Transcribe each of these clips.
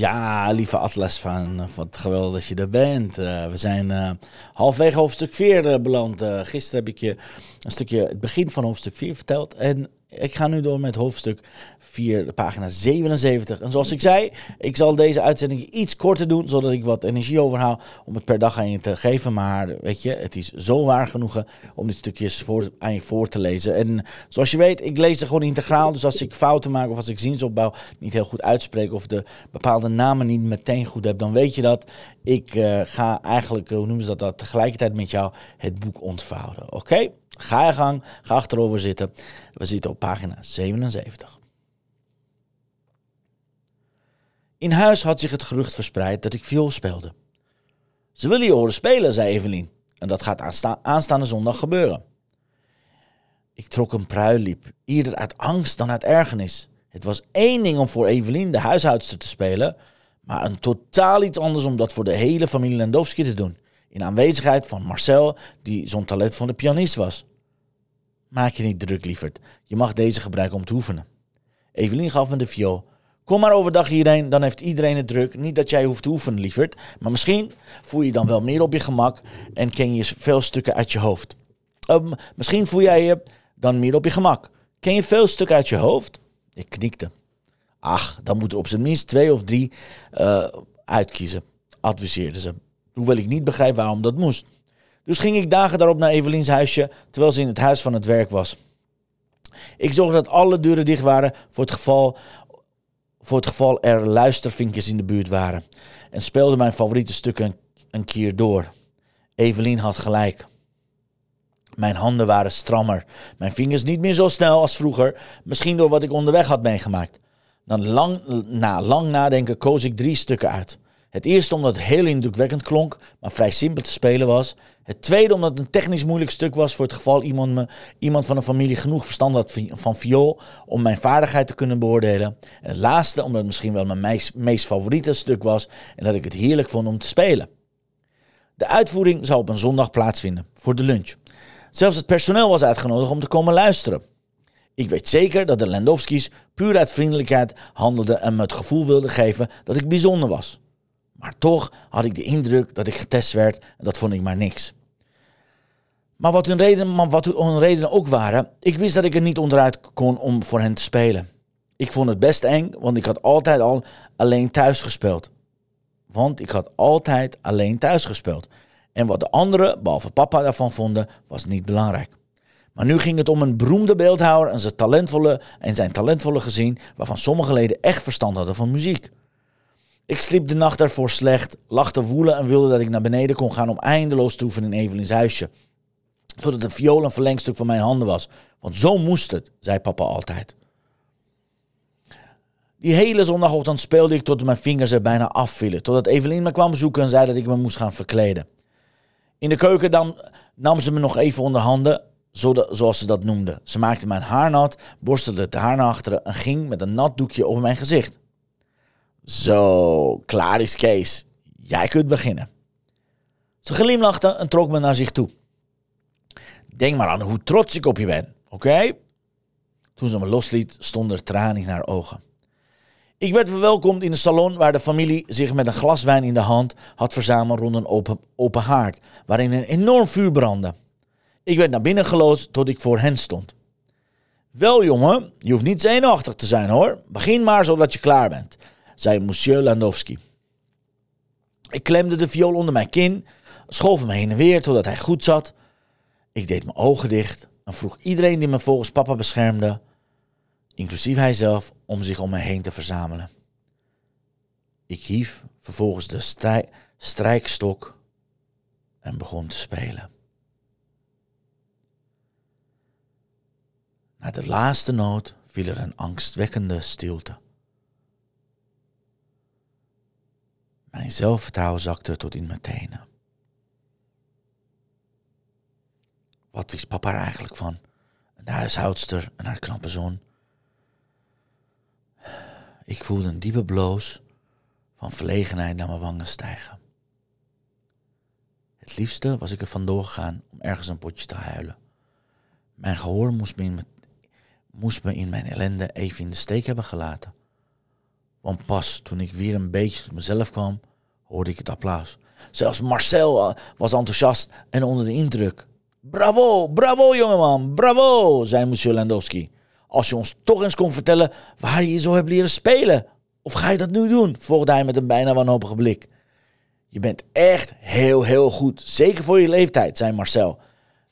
Ja, lieve Atlas van, wat geweldig dat je er bent. Uh, we zijn uh, halfwege hoofdstuk 4 uh, beland. gisteren heb ik je een stukje het begin van hoofdstuk 4 verteld. En ik ga nu door met hoofdstuk 4, de pagina 77. En zoals ik zei, ik zal deze uitzending iets korter doen, zodat ik wat energie overhaal om het per dag aan je te geven. Maar weet je, het is zo waar genoegen om dit stukjes voor, aan je voor te lezen. En zoals je weet, ik lees er gewoon integraal. Dus als ik fouten maak of als ik zinsopbouw niet heel goed uitspreek of de bepaalde namen niet meteen goed heb, dan weet je dat. Ik uh, ga eigenlijk, hoe noemen ze dat, dat, tegelijkertijd met jou het boek ontvouwen. Oké? Ga je gang, ga achterover zitten. We zitten op pagina 77. In huis had zich het gerucht verspreid dat ik viool speelde. Ze willen je horen spelen, zei Evelien. En dat gaat aansta aanstaande zondag gebeuren. Ik trok een pruiliep, eerder uit angst dan uit ergernis. Het was één ding om voor Evelien, de huishoudster, te spelen, maar een totaal iets anders om dat voor de hele familie Lendowski te doen. In aanwezigheid van Marcel, die zo'n talent van de pianist was. Maak je niet druk, lieverd. Je mag deze gebruiken om te oefenen. Evelien gaf me de viool. Kom maar overdag hierheen, dan heeft iedereen het druk. Niet dat jij hoeft te oefenen, lieverd. Maar misschien voel je dan wel meer op je gemak en ken je veel stukken uit je hoofd. Um, misschien voel jij je dan meer op je gemak. Ken je veel stukken uit je hoofd? Ik knikte. Ach, dan moet er op zijn minst twee of drie uh, uitkiezen, adviseerde ze. Hoewel ik niet begrijp waarom dat moest. Dus ging ik dagen daarop naar Eveliens huisje, terwijl ze in het huis van het werk was. Ik zorgde dat alle deuren dicht waren voor het geval, voor het geval er luistervinkjes in de buurt waren. En speelde mijn favoriete stukken een keer door. Evelien had gelijk. Mijn handen waren strammer, mijn vingers niet meer zo snel als vroeger, misschien door wat ik onderweg had meegemaakt. Dan lang, na lang nadenken koos ik drie stukken uit. Het eerste omdat het heel indrukwekkend klonk, maar vrij simpel te spelen was. Het tweede omdat het een technisch moeilijk stuk was voor het geval iemand, iemand van een familie genoeg verstand had van viool om mijn vaardigheid te kunnen beoordelen. En het laatste omdat het misschien wel mijn meest favoriete stuk was en dat ik het heerlijk vond om te spelen. De uitvoering zou op een zondag plaatsvinden, voor de lunch. Zelfs het personeel was uitgenodigd om te komen luisteren. Ik weet zeker dat de Landowskis puur uit vriendelijkheid handelden en me het gevoel wilden geven dat ik bijzonder was. Maar toch had ik de indruk dat ik getest werd en dat vond ik maar niks. Maar wat hun maar wat hun redenen ook waren, ik wist dat ik er niet onderuit kon om voor hen te spelen. Ik vond het best eng, want ik had altijd al alleen thuis gespeeld. Want ik had altijd alleen thuis gespeeld. En wat de anderen, behalve papa, daarvan vonden, was niet belangrijk. Maar nu ging het om een beroemde beeldhouwer en zijn talentvolle, en zijn talentvolle gezin, waarvan sommige leden echt verstand hadden van muziek. Ik sliep de nacht daarvoor slecht, lachte woelen en wilde dat ik naar beneden kon gaan om eindeloos te oefenen in Evelins huisje. Totdat de viool een verlengstuk van mijn handen was. Want zo moest het, zei papa altijd. Die hele zondagochtend speelde ik tot mijn vingers er bijna afvielen. Totdat Evelien me kwam bezoeken en zei dat ik me moest gaan verkleden. In de keuken dan nam ze me nog even onder handen, zoals ze dat noemde. Ze maakte mijn haar nat, borstelde het haar naar achteren en ging met een nat doekje over mijn gezicht. Zo, klaar is Kees. Jij kunt beginnen. Ze glimlachte en trok me naar zich toe. Denk maar aan hoe trots ik op je ben, oké? Toen ze me losliet, stonden er tranen in haar ogen. Ik werd verwelkomd in de salon waar de familie zich met een glas wijn in de hand had verzameld rond een open, open haard, waarin een enorm vuur brandde. Ik werd naar binnen geloodst tot ik voor hen stond. Wel jongen, je hoeft niet zenuwachtig te zijn hoor. Begin maar zodat je klaar bent zei monsieur Landowski. Ik klemde de viool onder mijn kin, schoof hem heen en weer totdat hij goed zat. Ik deed mijn ogen dicht en vroeg iedereen die me volgens papa beschermde, inclusief hij zelf, om zich om me heen te verzamelen. Ik hief vervolgens de strij strijkstok en begon te spelen. Na de laatste noot viel er een angstwekkende stilte. Mijn zelfvertrouwen zakte tot in mijn tenen. Wat wist papa eigenlijk van? Een huishoudster en haar knappe zoon. Ik voelde een diepe bloos van verlegenheid naar mijn wangen stijgen. Het liefste was ik er vandoor gegaan om ergens een potje te huilen. Mijn gehoor moest moest me in mijn ellende even in de steek hebben gelaten. Want pas toen ik weer een beetje tot mezelf kwam, hoorde ik het applaus. Zelfs Marcel eh, was enthousiast en onder de indruk. Bravo, bravo jongeman, bravo, zei monsieur Landowski. Als je ons toch eens kon vertellen waar je zo hebt leren spelen. Of ga je dat nu doen? volgde hij met een bijna wanhopige blik. Je bent echt heel, heel goed. Zeker voor je leeftijd, zei Marcel.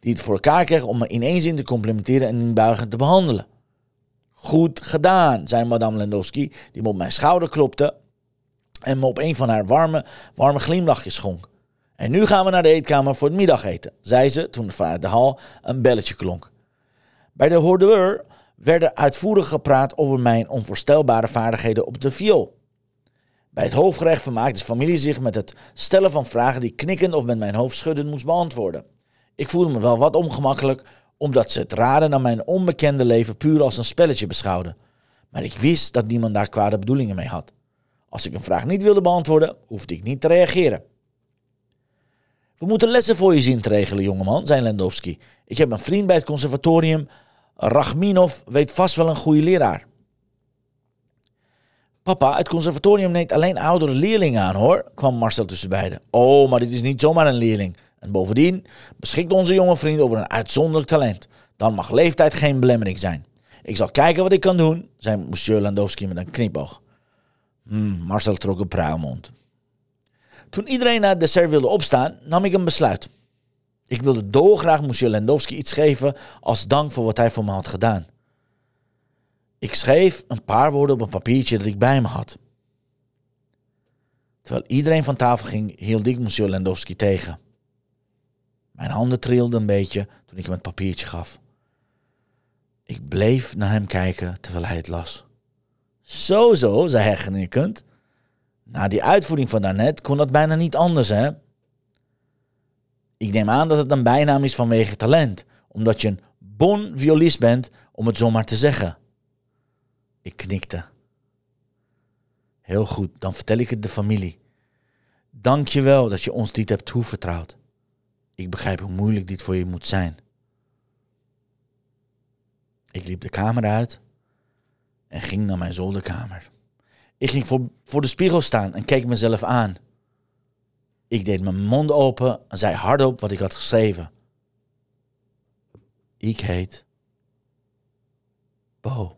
Die het voor elkaar kreeg om me in één zin te complimenteren en buigen te behandelen. Goed gedaan, zei madame Landowski, die me op mijn schouder klopte en me op een van haar warme, warme glimlachjes schonk. En nu gaan we naar de eetkamer voor het middageten, zei ze toen vanuit de hal een belletje klonk. Bij de hordeur werden uitvoerig gepraat over mijn onvoorstelbare vaardigheden op de viool. Bij het hoofdgerecht vermaakte de familie zich met het stellen van vragen die knikkend of met mijn hoofd schuddend moest beantwoorden. Ik voelde me wel wat ongemakkelijk, omdat ze het raden naar mijn onbekende leven puur als een spelletje beschouwden. Maar ik wist dat niemand daar kwade bedoelingen mee had. Als ik een vraag niet wilde beantwoorden, hoefde ik niet te reageren. We moeten lessen voor je zien te regelen, jongeman, zei Lendowski. Ik heb een vriend bij het conservatorium. Rachminov weet vast wel een goede leraar. Papa, het conservatorium neemt alleen oudere leerlingen aan, hoor, kwam Marcel tussen beiden. Oh, maar dit is niet zomaar een leerling. En bovendien beschikt onze jonge vriend over een uitzonderlijk talent. Dan mag leeftijd geen belemmering zijn. Ik zal kijken wat ik kan doen, zei monsieur Landowski met een knipoog. Hmm, Marcel trok een pruilmond. Toen iedereen naar het dessert wilde opstaan, nam ik een besluit. Ik wilde dolgraag monsieur Landowski iets geven als dank voor wat hij voor me had gedaan. Ik schreef een paar woorden op een papiertje dat ik bij me had. Terwijl iedereen van tafel ging, hield ik monsieur Landowski tegen. Mijn handen trilden een beetje toen ik hem het papiertje gaf. Ik bleef naar hem kijken terwijl hij het las. Zo, zo, zei hij genikkend. Na die uitvoering van daarnet kon dat bijna niet anders, hè? Ik neem aan dat het een bijnaam is vanwege talent, omdat je een bon violist bent, om het zomaar te zeggen. Ik knikte. Heel goed, dan vertel ik het de familie. Dank je wel dat je ons dit hebt toevertrouwd. Ik begrijp hoe moeilijk dit voor je moet zijn. Ik liep de kamer uit en ging naar mijn zolderkamer. Ik ging voor, voor de spiegel staan en keek mezelf aan. Ik deed mijn mond open en zei hardop wat ik had geschreven. Ik heet Bo.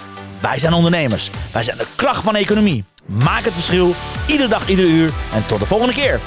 wij zijn ondernemers. Wij zijn de kracht van economie. Maak het verschil, iedere dag, iedere uur. En tot de volgende keer.